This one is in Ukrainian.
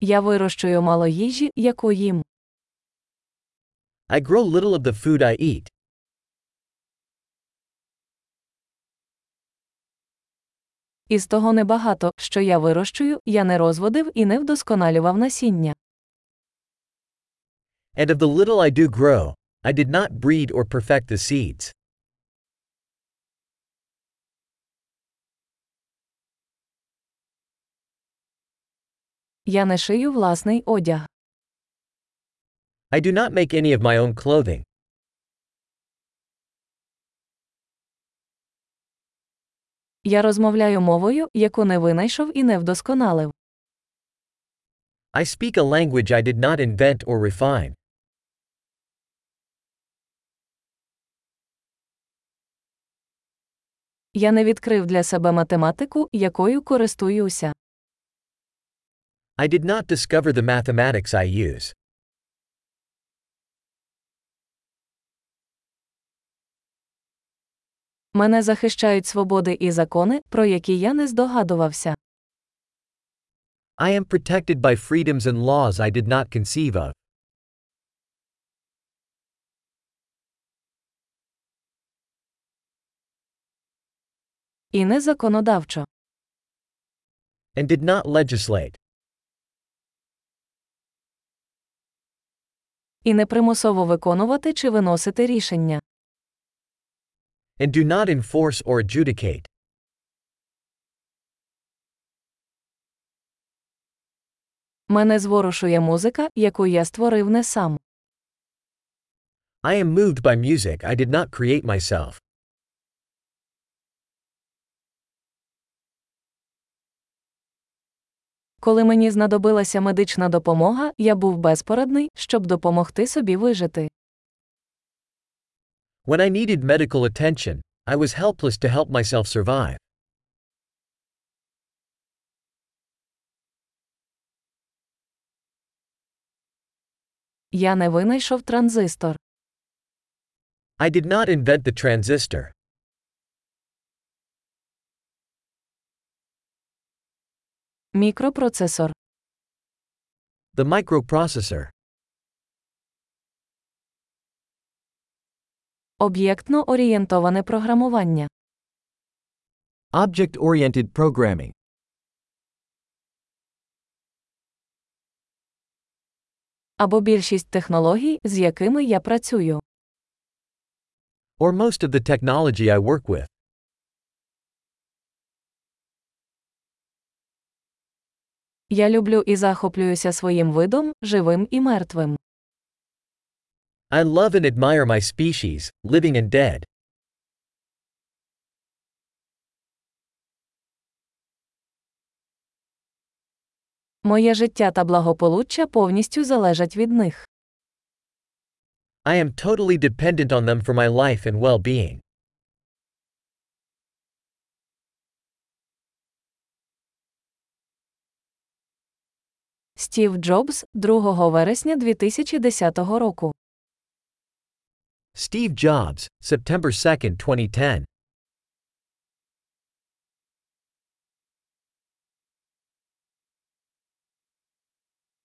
Я вирощую мало їжі, яку їм. I grow little of the food I eat. Із того небагато, що я вирощую, я не розводив і не вдосконалював насіння. And of the little I do grow, I did not breed or perfect the seeds. Я не шию власний одяг. I do not make any of my own clothing. Я розмовляю мовою, яку не винайшов і не вдосконалив. I speak a language I did not invent or refine. Я не відкрив для себе математику, якою користуюся. I did not discover the mathematics I use. Мене захищають свободи і закони, про які я не здогадувався. I am protected by freedoms and laws I did not conceive of. І не законодавчо. And did not legislate. І не примусово виконувати чи виносити рішення. And do not enforce or adjudicate. Мене зворушує музика, яку я створив не сам. I am moved by music I did not create myself. Коли мені знадобилася медична допомога, я був безпорадний, щоб допомогти собі вижити. When I needed medical attention, I was helpless to help myself survive. Я не винайшов транзистор. I did not invent the transistor. Мікропроцесор. The microprocessor. Об'єктно орієнтоване програмування. Object oriented programming. Або більшість технологій, з якими я працюю. Or most of the technology I work with. Я люблю і захоплююся своїм видом, живим і мертвим. I love and admire my species, living and dead. Моє життя та благополуччя повністю залежать від них. I am totally dependent on them for my life and well Стів Джобс, 2 вересня 2010 року. Steve Jobs, September 2, 2010.